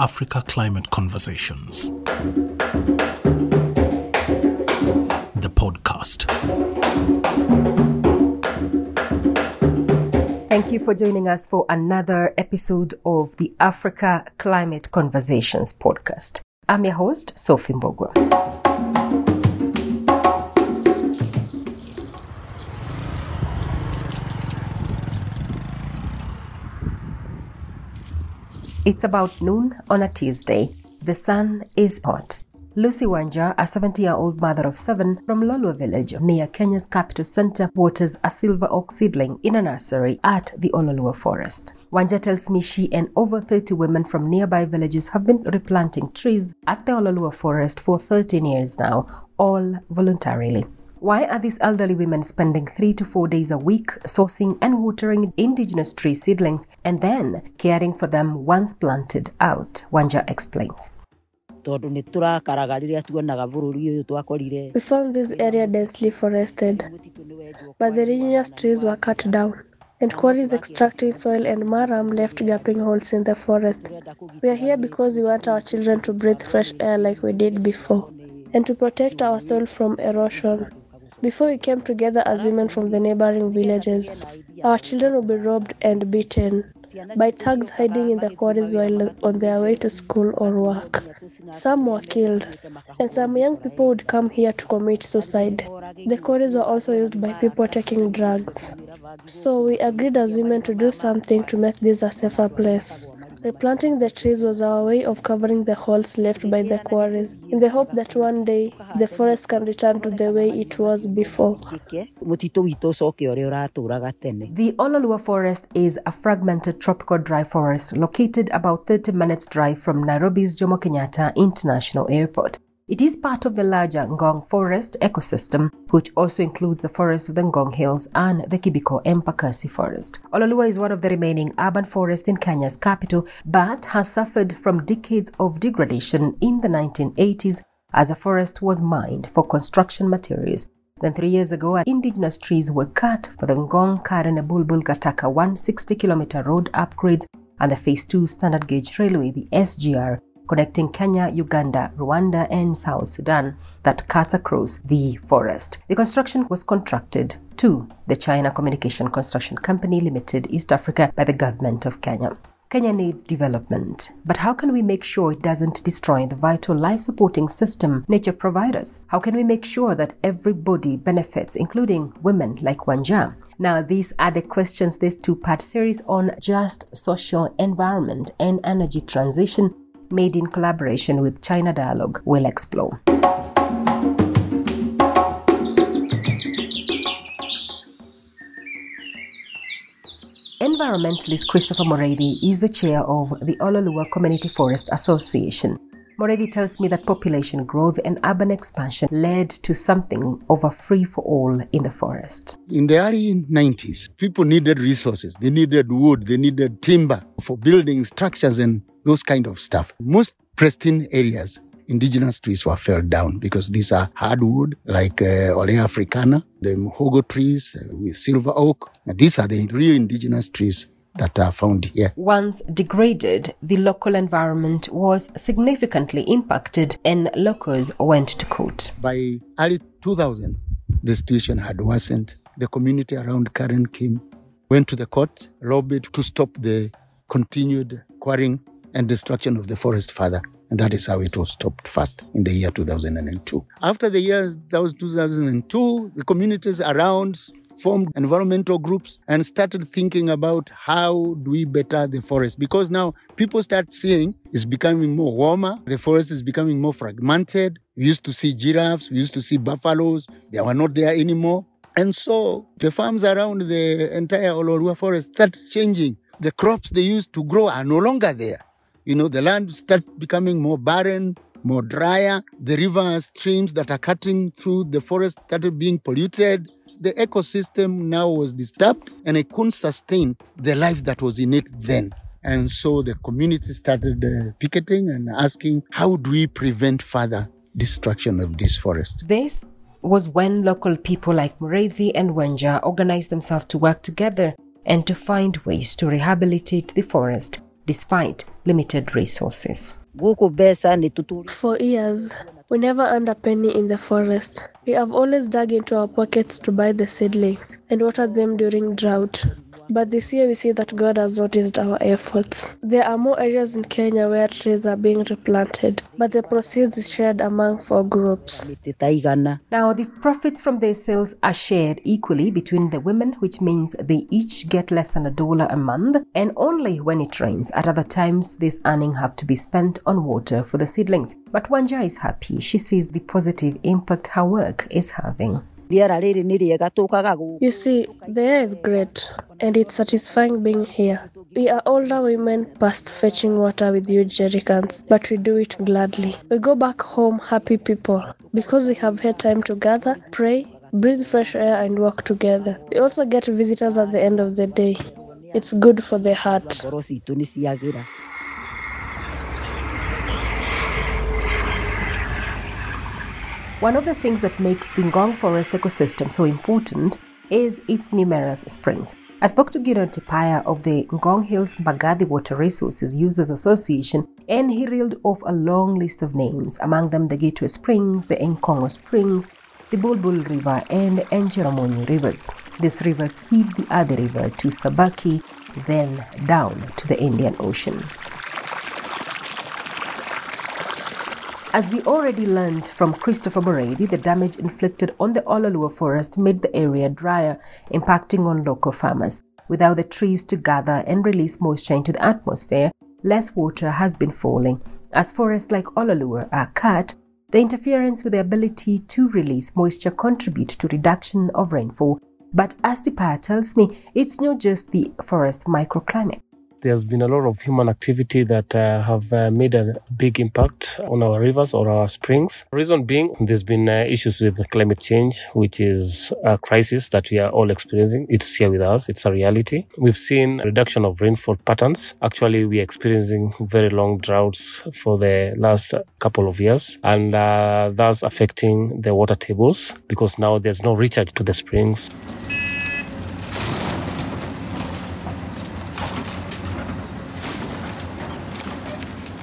Africa Climate Conversations. The podcast. Thank you for joining us for another episode of the Africa Climate Conversations podcast. I'm your host, Sophie Mbogwa. It's about noon on a Tuesday. The sun is hot. Lucy Wanja, a 70 year old mother of seven from Lolwe village near Kenya's capital center, waters a silver oak seedling in a nursery at the Ololua forest. Wanja tells me she and over 30 women from nearby villages have been replanting trees at the Ololua forest for 13 years now, all voluntarily. Why are these elderly women spending three to four days a week sourcing and watering indigenous tree seedlings and then caring for them once planted out? Wanja explains. tondå nä tå rakaraga rä rä a tuonaga bå rå ri å yå twakorire We found this area densely forested, but the indigenous trees were cut down, and quarries extracting soil and murram left gaping holes in the forest. We are here because we want our children to breathe fresh air like we did before, and to protect our soil from erosion. Before we came together as women from the neighboring villages, our children would be robbed and beaten by thugs hiding in the quarries while on their way to school or work. Some were killed, and some young people would come here to commit suicide. The quarries were also used by people taking drugs. So we agreed as women to do something to make this a safer place. Replanting the trees was our way of covering the holes left by the quarries, in the hope that one day the forest can return to the way it was before. The Ololua forest is a fragmented tropical dry forest located about 30 minutes drive from Nairobi's Jomo Kenyatta International Airport. It is part of the larger Ngong Forest ecosystem, which also includes the forests of the Ngong Hills and the Kibiko Empakasi Forest. Ololua is one of the remaining urban forests in Kenya's capital, but has suffered from decades of degradation in the 1980s as the forest was mined for construction materials. Then three years ago, indigenous trees were cut for the Ngong Karen Bulbul Gataka 160 kilometer road upgrades and the Phase 2 standard gauge railway, the SGR, connecting Kenya, Uganda, Rwanda, and South Sudan that cuts across the forest. The construction was contracted to the China Communication Construction Company Limited, East Africa, by the government of Kenya. Kenya needs development, but how can we make sure it doesn't destroy the vital life supporting system nature provides? How can we make sure that everybody benefits, including women like Wanja? Now, these are the questions this two part series on just social environment and energy transition, made in collaboration with China Dialogue, will explore. Environmentalist Christopher Mureithi is the chair of the Ololua Community Forest Association. Mureithi tells me that population growth and urban expansion led to something of a free for all in the forest. In the early 90s, people needed resources. They needed wood, they needed timber for building structures and those kind of stuff. Most pristine areas, indigenous trees were felled down because these are hardwood like uh, Olea africana, the muhogo trees uh, with silver oak. And these are the real indigenous trees that are found here. Once degraded, the local environment was significantly impacted and locals went to court. By early 2000, the situation had worsened. The community around Karen came, went to the court, lobbied to stop the continued quarrying and destruction of the forest further. And that is how it was stopped first in the year 2002. After the year that was 2002, the communities around formed environmental groups and started thinking about how do we better the forest. Because now people start seeing it's becoming more warmer the forest is becoming more fragmented. We used to see giraffes we used to see buffaloes. They were not there anymore. And so the farms around the entire Ololua forest start changing. The crops they used to grow are no longer there you know the land start becoming more barren more drier the river streams that are cutting through the forest started being polluted the ecosystem now was disturbed and it couldn't sustain the life that was in it then. And so the community started uh, picketing and asking, how do we prevent further destruction of this forest? This was when local people like Mureithi and Wanja organized themselves to work together and to find ways to rehabilitate the forest despite limited resources. gũkũ mbeca nĩ tũtũrĩ For years, we never earned a penny in the forest. We have always dug into our pockets to buy the seedlings and water them during drought. But this year we see that God has noticed our efforts. There are more areas in Kenya where trees are being replanted, but the proceeds is shared among four groups. Now, the profits from their sales are shared equally between the women, which means they each get less than a dollar a month, and only when it rains. At other times, this earning have to be spent on water for the seedlings. But Wanja is happy. She sees the positive impact her work is having. You see, the air is great, and it's satisfying being here. We are older women past fetching water with huge jerrycans, but we do it gladly. We go back home happy people because we have had time to gather, pray, breathe fresh air, and work together. We also get visitors at the end of the day. It's good for the heart. One of the things that makes the Ngong forest ecosystem so important is its numerous springs. I spoke to Gideon Tipaya of the Ngong Hills Magadi Water Resources Users Association, and he reeled off a long list of names, among them the Gateway Springs, the Nkongo Springs, the Bulbul River, and the Enjeramonyi rivers. These rivers feed the other river to Sabaki, then down to the Indian Ocean. As we already learned from Christopher Mureithi, the damage inflicted on the Ololua forest made the area drier, impacting on local farmers. Without the trees to gather and release moisture into the atmosphere, less water has been falling. As forests like Ololua are cut, the interference with the ability to release moisture contribute to reduction of rainfall. But as Tipaya tells me, it's not just the forest microclimate. There's been a lot of human activity that uh, have uh, made a big impact on our rivers or our springs. Reason being, there's been uh, issues with climate change, which is a crisis that we are all experiencing. It's here with us. It's a reality. We've seen a reduction of rainfall patterns. Actually, we are experiencing very long droughts for the last couple of years, and uh, that's affecting the water tables because now there's no recharge to the springs.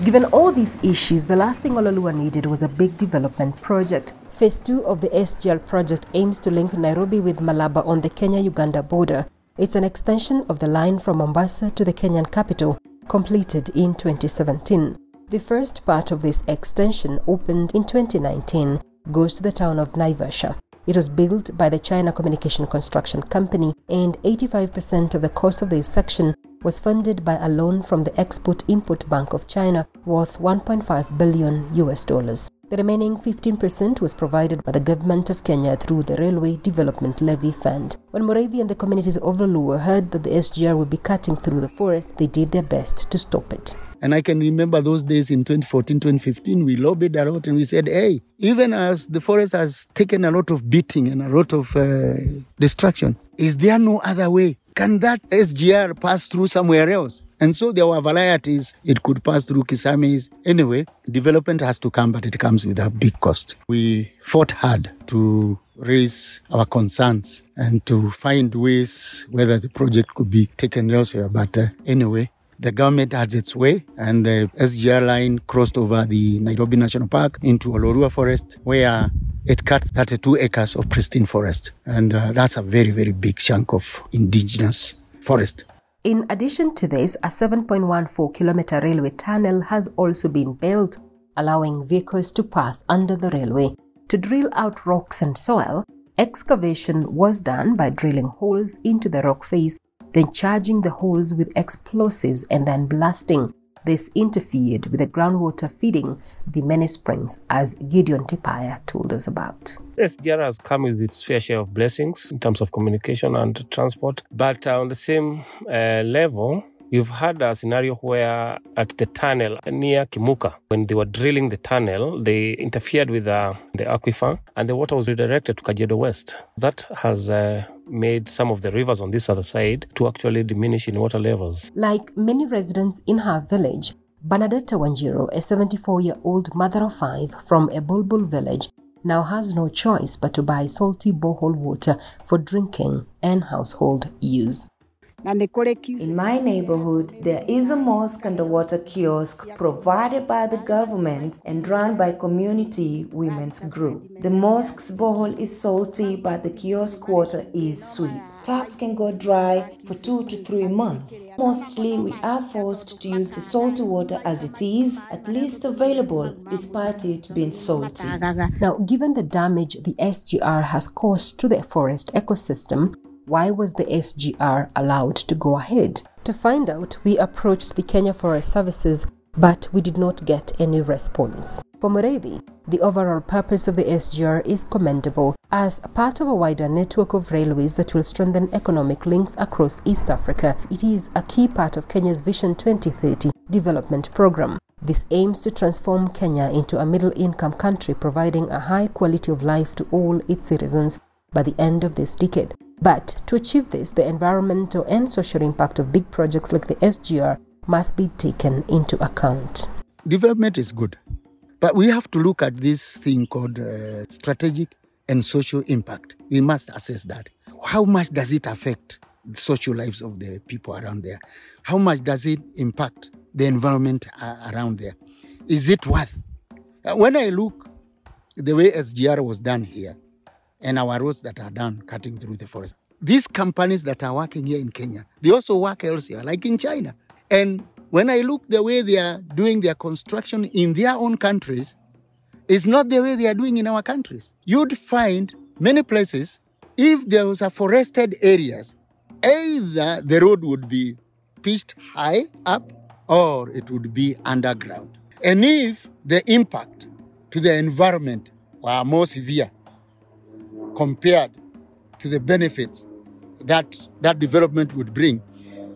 Given all these issues, the last thing Ololua needed was a big development project. Phase 2 of the SGR project aims to link Nairobi with Malaba on the Kenya Uganda border. It's an extension of the line from Mombasa to the Kenyan capital, completed in 2017. The first part of this extension opened in 2019, goes to the town of Naivasha. It was built by the China Communication Construction Company, and 85% of the cost of this section was funded by a loan from the Export Import Bank of China worth 1.5 billion US dollars. The remaining 15% was provided by the government of Kenya through the Railway Development Levy Fund. When Mureithi and the communities of Lulua heard that the SGR would be cutting through the forest, they did their best to stop it. And I can remember those days in 2014, 2015, we lobbied a lot and we said, hey, even as the forest has taken a lot of beating and a lot of uh, destruction, is there no other way? Can that SGR pass through somewhere else? And so there were varieties. It could pass through Kisamis. Anyway, development has to come, but it comes with a big cost. We fought hard to raise our concerns and to find ways whether the project could be taken elsewhere. But uh, anyway, the government has its way, and the SGR line crossed over the Nairobi National Park into Ololua Forest, where it cut 32 acres of pristine forest. And uh, that's a very, very big chunk of indigenous forest. In addition to this, a 7.14 kilometer railway tunnel has also been built, allowing vehicles to pass under the railway. To drill out rocks and soil, excavation was done by drilling holes into the rock face, then charging the holes with explosives and then blasting. This interfered with the groundwater feeding the many springs, as Gideon Tipaya told us about. SGR has come with its fair share of blessings in terms of communication and transport. But uh, on the same uh, level, You've had a scenario where at the tunnel near Kimuka, when they were drilling the tunnel, they interfered with uh, the aquifer and the water was redirected to Kajiado West. That has uh, made some of the rivers on this other side to actually diminish in water levels. Like many residents in her village, Bernadetta Wanjiro, a 74 year old mother of five from a Bulbul village, now has no choice but to buy salty borehole water for drinking and household use. Na nĩ kũrĩ kiugo In my neighborhood, there is a mosque and a water kiosk provided by the government and run by community women's group. The mosque's borehole is salty, but the kiosk water is sweet. Taps can go dry for two to three months. Mostly, we are forced to use the salty water as it is, at least available, despite it being salty. Now, given the damage the SGR has caused to the forest ecosystem, why was the SGR allowed to go ahead? To find out, we approached the Kenya Forest Services, but we did not get any response. For Mureithi, the overall purpose of the SGR is commendable as part of a wider network of railways that will strengthen economic links across East Africa. It is a key part of Kenya's Vision 2030 development program. This aims to transform Kenya into a middle income country, providing a high quality of life to all its citizens by the end of this decade. But to achieve this, the environmental and social impact of big projects like the SGR must be taken into account. Development is good, but we have to look at this thing called uh, strategic and social impact. We must assess that. How much does it affect the social lives of the people around there? How much does it impact the environment uh, around there? Is it worth? Uh, when I look the way SGR was done here, and our roads that are done cutting through the forest. These companies that are working here in Kenya, they also work elsewhere, like in China. And when I look the way they are doing their construction in their own countries, it's not the way they are doing in our countries. You'd find many places, if there was a forested areas, either the road would be pitched high up or it would be underground. And if the impact to the environment were more severe, compared to the benefits that that development would bring,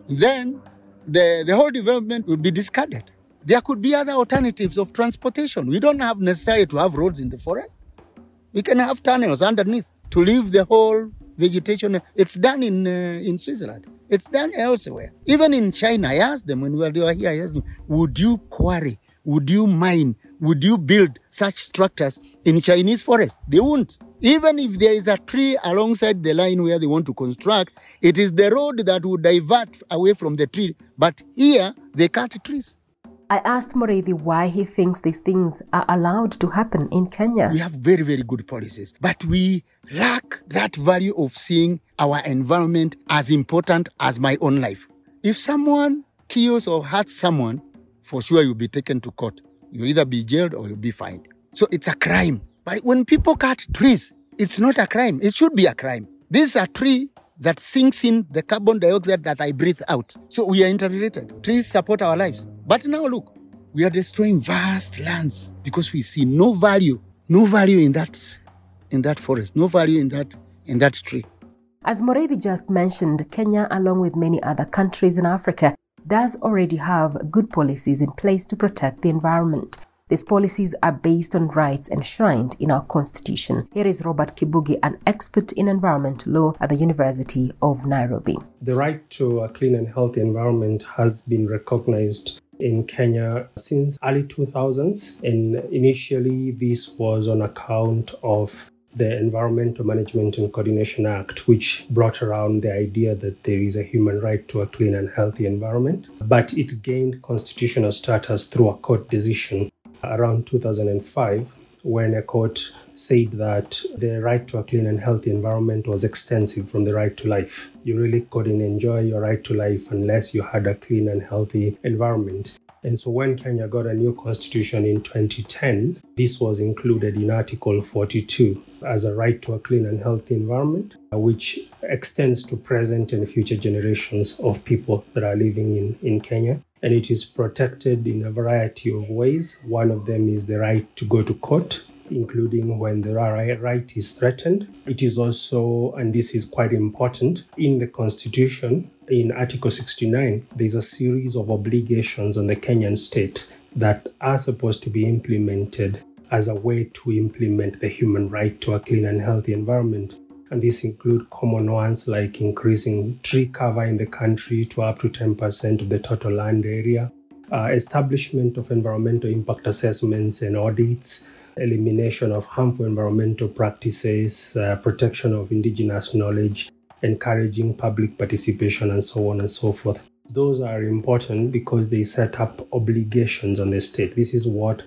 then the, the whole development would be discarded. There could be other alternatives of transportation. We don't have necessarily to have roads in the forest. We can have tunnels underneath to leave the whole vegetation. It's done in uh, in Switzerland. It's done elsewhere. Even in China, I asked them when we were here, I asked them, would you quarry, would you mine, would you build such structures in Chinese forest? They won't. Even if there is a tree alongside the line where they want to construct, it is the road that would divert away from the tree. But here, they cut trees. I asked Mureithi why he thinks these things are allowed to happen in Kenya. We have very, very good policies, but we lack that value of seeing our environment as important as my own life. If someone kills or hurts someone, for sure you'll be taken to court. You'll either be jailed or you'll be fined. So it's a crime. But when people cut trees, it's not a crime. It should be a crime. This is a tree that sinks in the carbon dioxide that I breathe out. So we are interrelated. Trees support our lives. But now look, we are destroying vast lands because we see no value, no value in that in that forest, no value in that in that tree. As Mureithi just mentioned, Kenya, along with many other countries in Africa, does already have good policies in place to protect the environment. These policies are based on rights enshrined in our constitution. Here is Robert Kibugi, an expert in environmental law at the University of Nairobi. The right to a clean and healthy environment has been recognized in Kenya since early 2000s and initially this was on account of the Environmental Management and Coordination Act, which brought around the idea that there is a human right to a clean and healthy environment. But it gained constitutional status through a court decision around 2005 when a court said that the right to a clean and healthy environment was extensive from the right to life. You really couldn't enjoy your right to life unless you had a clean and healthy environment. And so when Kenya got a new constitution in 2010, this was included in Article 42 as a right to a clean and healthy environment, which extends to present and future generations of people that are living in, in Kenya. And it is protected in a variety of ways. One of them is the right to go to court, including when the right is threatened. It is also, and this is quite important, in the Constitution, in Article 69, there's a series of obligations on the Kenyan state that are supposed to be implemented as a way to implement the human right to a clean and healthy environment. And these include common ones like increasing tree cover in the country to up to 10% of the total land area, uh, establishment of environmental impact assessments and audits, elimination of harmful environmental practices, uh, protection of indigenous knowledge, encouraging public participation, and so on and so forth. Those are important because they set up obligations on the state. This is what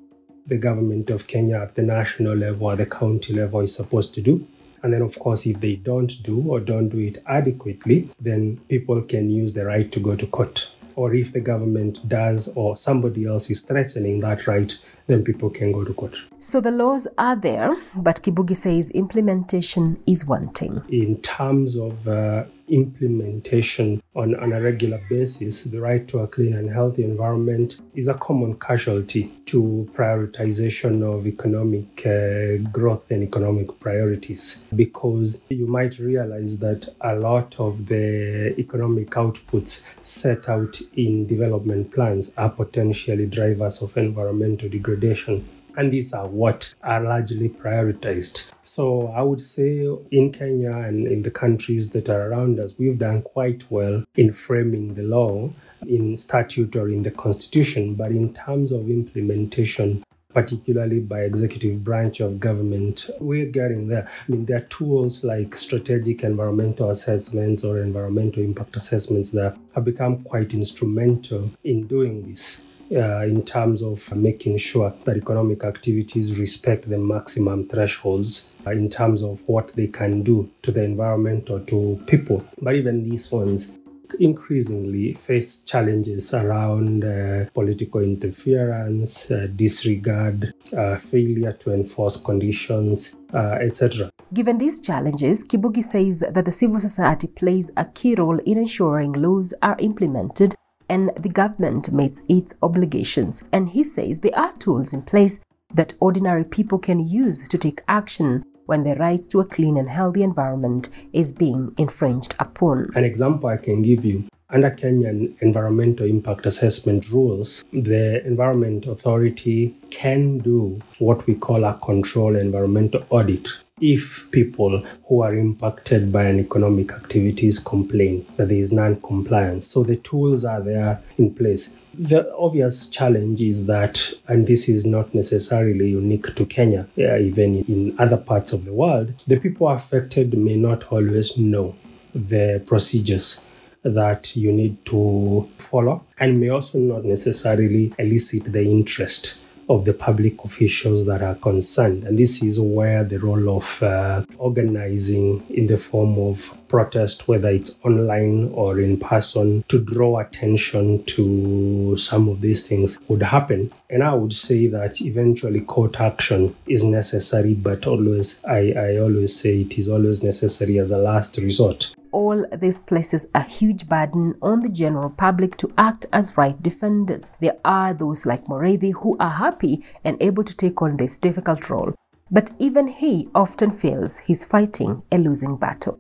the government of Kenya at the national level or the county level is supposed to do. And then, of course, if they don't do or don't do it adequately, then people can use the right to go to court. Or if the government does or somebody else is threatening that right, then people can go to court. So the laws are there, but Kibugi says implementation is wanting. In terms of uh, implementation on, on a regular basis, the right to a clean and healthy environment is a common casualty to prioritization of economic uh, growth and economic priorities. Because you might realize that a lot of the economic outputs set out in development plans are potentially drivers of environmental degradation and these are what are largely prioritized. So I would say in Kenya and in the countries that are around us, we've done quite well in framing the law in statute or in the constitution, but in terms of implementation, particularly by executive branch of government we're getting there i mean there are tools like strategic environmental assessments or environmental impact assessments that have become quite instrumental in doing this uh, in terms of making sure that economic activities respect the maximum thresholds uh, in terms of what they can do to the environment or to people. But even these ones increasingly face challenges around uh, political interference, uh, disregard, uh, failure to enforce conditions, uh, etc. Given these challenges, Kibugi says that the civil society plays a key role in ensuring laws are implemented and the government meets its obligations. And he says there are tools in place that ordinary people can use to take action when their rights to a clean and healthy environment is being infringed upon. An example I can give you under Kenyan environmental impact assessment rules, the Environment Authority can do what we call a control environmental audit if people who are impacted by an economic activities complain that there is non-compliance. So the tools are there in place. The obvious challenge is that, and this is not necessarily unique to Kenya, even in other parts of the world, the people affected may not always know the procedures that you need to follow and may also not necessarily elicit the interest of the public officials that are concerned. And this is where the role of uh, organizing in the form of protest, whether it's online or in person, to draw attention to some of these things would happen. And I would say that eventually court action is necessary, but always, I, I always say it is always necessary as a last resort all this places a huge burden on the general public to act as right defenders. There are those like Mureithi who are happy and able to take on this difficult role, but even he often feels he's fighting a losing battle.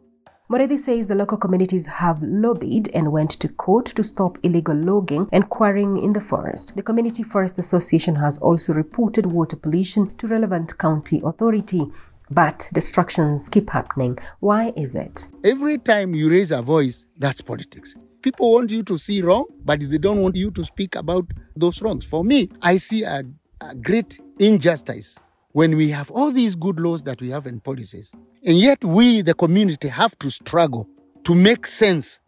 Mureithi says the local communities have lobbied and went to court to stop illegal logging and quarrying in the forest. The Community Forest Association has also reported water pollution to relevant county authority but destructions keep happening. Why is it? Every time you raise a voice, that's politics. People want you to see wrong, but they don't want you to speak about those wrongs. For me, I see a, a great injustice when we have all these good laws that we have and policies, and yet we, the community, have to struggle to make sense,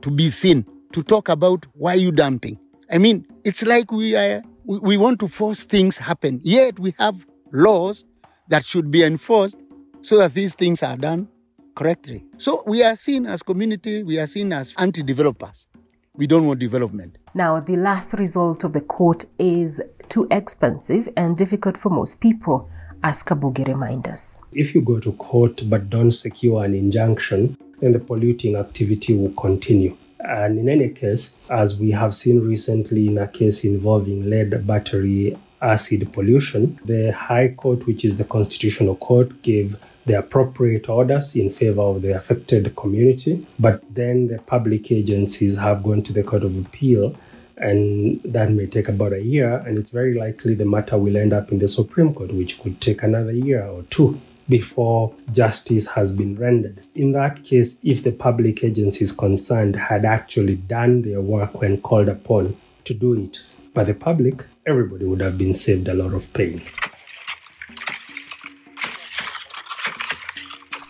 to be seen, to talk about why you dumping. I mean, it's like we are we, we want to force things happen, yet we have laws that should be enforced so that these things are done correctly. So we are seen as community, we are seen as anti-developers. We don't want development. Now, the last result of the court is too expensive and difficult for most people, as Kibugi reminds us. If you go to court but don't secure an injunction, then the polluting activity will continue. And in any case, as we have seen recently in a case involving lead battery acid pollution, the High Court, which is the constitutional court, gave the appropriate orders in favor of the affected community. But then the public agencies have gone to the Court of Appeal, and that may take about a year. And it's very likely the matter will end up in the Supreme Court, which could take another year or two before justice has been rendered. In that case, if the public agencies concerned had actually done their work when called upon to do it by the public, everybody would have been saved a lot of pain.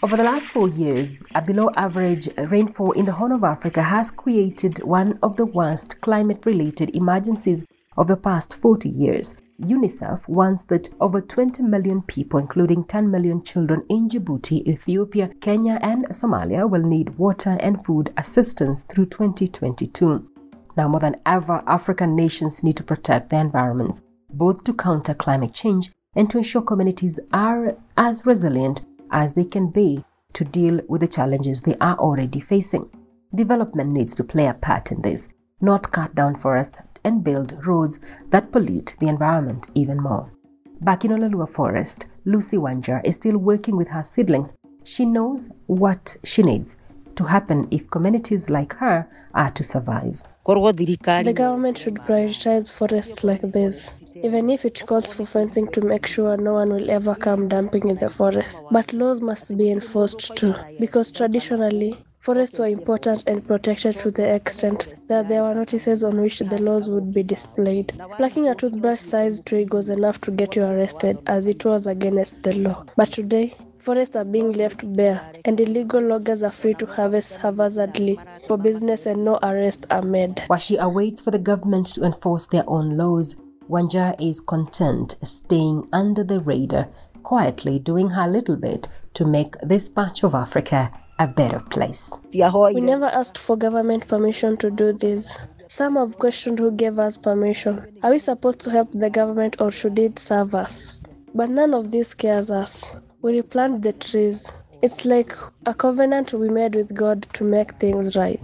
Over the last four years, a below average rainfall in the Horn of Africa has created one of the worst climate related emergencies of the past 40 years. UNICEF warns that over 20 million people, including 10 million children in Djibouti, Ethiopia, Kenya, and Somalia, will need water and food assistance through 2022. Now, more than ever, African nations need to protect their environments, both to counter climate change and to ensure communities are as resilient as they can be to deal with the challenges they are already facing. Development needs to play a part in this, not cut down forests and build roads that pollute the environment even more. Back in Ololua Forest, Lucy Wanja is still working with her seedlings. She knows what she needs to happen if communities like her are to survive. The government should prioritize forests like this, even if it calls for fencing to make sure no one will ever come dumping in the forest. But laws must be enforced too, because traditionally, forests were important and protected to the extent that there were notices on which the laws would be displayed. Plucking a toothbrush sized twig was enough to get you arrested, as it was against the law. But today, forests are being left bare, and illegal loggers are free to harvest haphazardly for business, and no arrests are made. While she awaits for the government to enforce their own laws, Wanja is content staying under the radar, quietly doing her little bit to make this patch of Africa a better place. We never asked for government permission to do this. Some have questioned who gave us permission. Are we supposed to help the government or should it serve us? But none of this scares us. We replant the trees. It's like a covenant we made with God to make things right.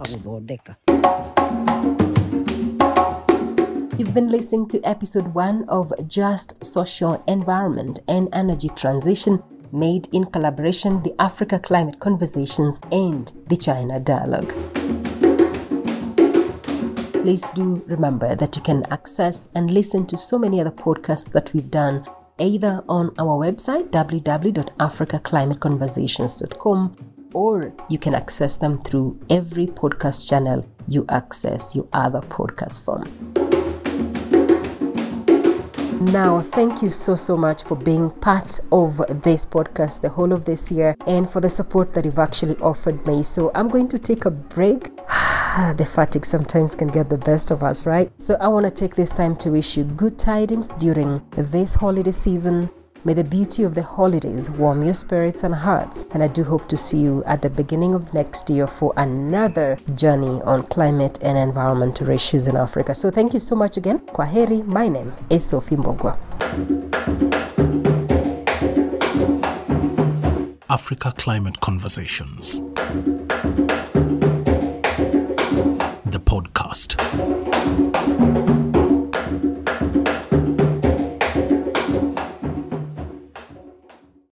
You've been listening to episode one of Just Social Environment and Energy Transition, made in collaboration the Africa Climate Conversations and the China Dialogue. Please do remember that you can access and listen to so many other podcasts that we've done either on our website www.africaclimateconversations.com or you can access them through every podcast channel you access your other podcast from. Now, thank you so, so much for being part of this podcast the whole of this year and for the support that you've actually offered me. So, I'm going to take a break. the fatigue sometimes can get the best of us, right? So, I want to take this time to wish you good tidings during this holiday season. May the beauty of the holidays warm your spirits and hearts. And I do hope to see you at the beginning of next year for another journey on climate and environmental issues in Africa. So thank you so much again. Kwaheri. My name is Sophie Mbogwa. Africa Climate Conversations. The podcast.